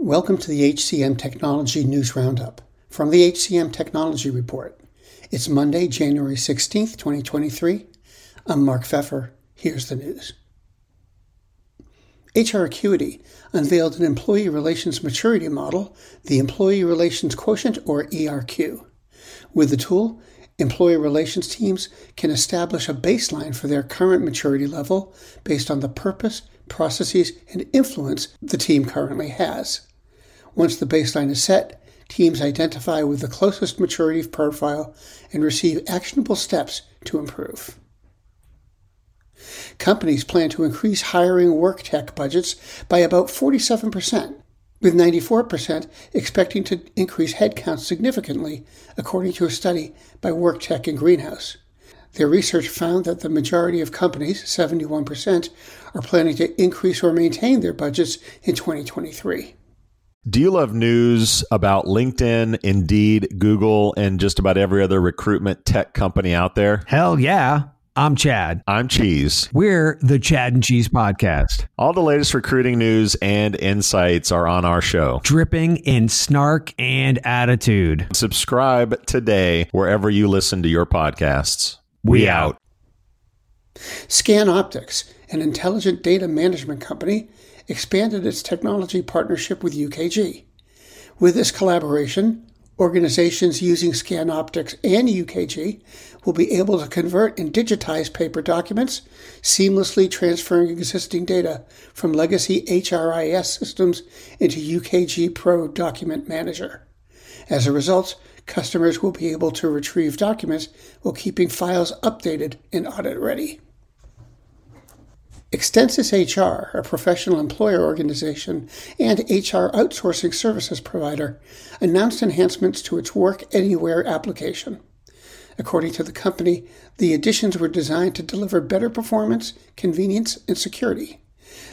Welcome to the HCM Technology News Roundup from the HCM Technology Report. It's Monday, January 16th, 2023. I'm Mark Pfeffer. Here's the news. HR Acuity unveiled an employee relations maturity model, the Employee Relations Quotient, or ERQ. With the tool, employee relations teams can establish a baseline for their current maturity level based on the purpose, processes, and influence the team currently has. Once the baseline is set, teams identify with the closest maturity profile and receive actionable steps to improve. Companies plan to increase hiring work tech budgets by about 47%, with 94% expecting to increase headcount significantly, according to a study by WorkTech and Greenhouse. Their research found that the majority of companies, 71%, are planning to increase or maintain their budgets in 2023. Do you love news about LinkedIn, Indeed, Google, and just about every other recruitment tech company out there? Hell yeah. I'm Chad. I'm Cheese. We're the Chad and Cheese Podcast. All the latest recruiting news and insights are on our show, dripping in snark and attitude. Subscribe today wherever you listen to your podcasts. We, out. ScanOptics, an intelligent data management company, expanded its technology partnership with UKG. With this collaboration, organizations using ScanOptics and UKG will be able to convert and digitize paper documents, seamlessly transferring existing data from legacy HRIS systems into UKG Pro Document Manager. As a result, customers will be able to retrieve documents while keeping files updated and audit ready. Extensis HR, a professional employer organization and HR outsourcing services provider, announced enhancements to its Work Anywhere application. According to the company, the additions were designed to deliver better performance, convenience, and security.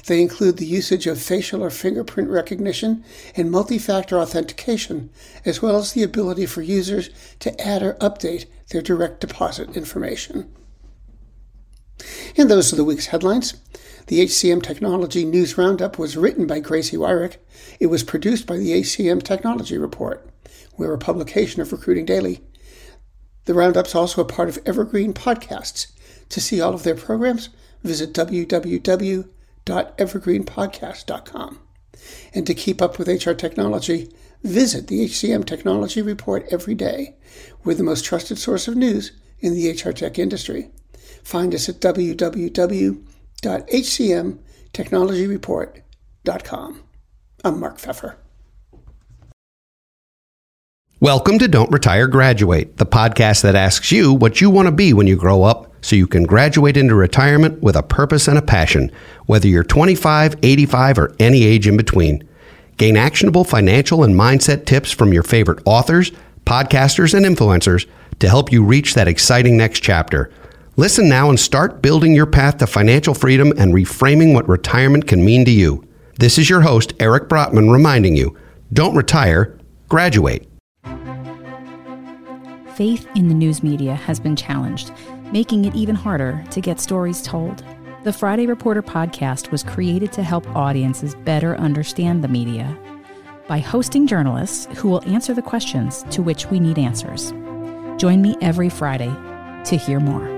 They include the usage of facial or fingerprint recognition and multi factor authentication, as well as the ability for users to add or update their direct deposit information. And those are the week's headlines. The HCM Technology News Roundup was written by Gracie Wyrick. It was produced by the HCM Technology Report. We're a publication of Recruiting Daily. The Roundup's also a part of Evergreen Podcasts. To see all of their programs, visit www.evergreenpodcast.com. And to keep up with HR technology, visit the HCM Technology Report every day. We're the most trusted source of news in the HR tech industry. Find us at www.hcmtechnologyreport.com. I'm Mark Pfeffer. Welcome to Don't Retire Graduate, the podcast that asks you what you want to be when you grow up so you can graduate into retirement with a purpose and a passion, whether you're 25, 85, or any age in between. Gain actionable financial and mindset tips from your favorite authors, podcasters, and influencers to help you reach that exciting next chapter. Listen now and start building your path to financial freedom and reframing what retirement can mean to you. This is your host, Eric Brotman, reminding you don't retire, graduate. Faith in the news media has been challenged, making it even harder to get stories told. The Friday Reporter podcast was created to help audiences better understand the media by hosting journalists who will answer the questions to which we need answers. Join me every Friday to hear more.